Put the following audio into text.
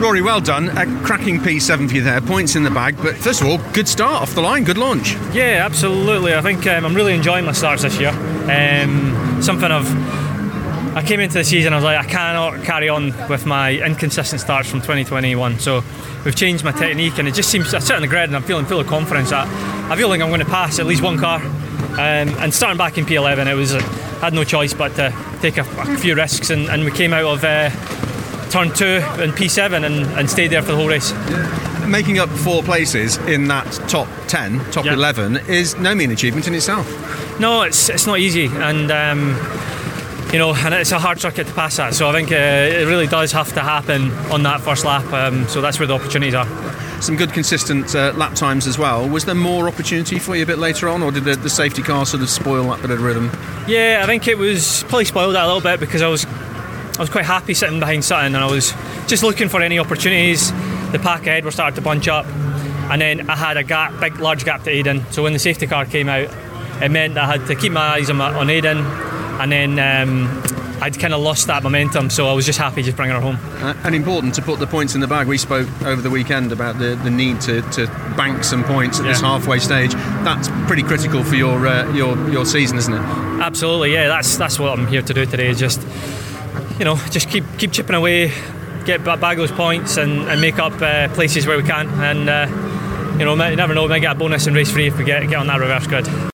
Rory, well done. A cracking P7 for you there. Points in the bag. But first of all, good start off the line. Good launch. Yeah, absolutely. I think um, I'm really enjoying my starts this year. Um, something I've. I came into the season, I was like, I cannot carry on with my inconsistent starts from 2021. So we've changed my technique, and it just seems I sit on the grid and I'm feeling full of confidence. That I feel like I'm going to pass at least one car. Um, and starting back in P11, it was I had no choice but to take a, a few risks, and, and we came out of. Uh, turn two in P7 and, and stayed there for the whole race. Making up four places in that top 10, top Yeah. 11, is no mean achievement in itself. No, it's it's not easy, and um, you know, and it's a hard circuit to pass that. So I think uh, it really does have to happen on that first lap. Um, so that's where the opportunities are. Some good consistent uh, lap times as well. Was there more opportunity for you a bit later on, or did the, the safety car sort of spoil that bit of rhythm? Yeah, I think it was probably spoiled that a little bit because I was I was quite happy sitting behind Sutton, and I was just looking for any opportunities. The pack ahead were starting to bunch up, and then I had a gap, big large gap to Aiden. So when the safety car came out, it meant I had to keep my eyes on, on Aiden, and then um, I'd kind of lost that momentum. So I was just happy just bringing her home. Uh, and important to put the points in the bag. We spoke over the weekend about the, the need to, to bank some points at this halfway stage. That's pretty critical for your uh, your your season, isn't it? Absolutely, yeah. That's that's what I'm here to do today. Just you know just keep keep chipping away, get ba- bag those points, and, and make up uh, places where we can. And uh, you know, you never know, we might get a bonus in race three if we get get on that reverse grid.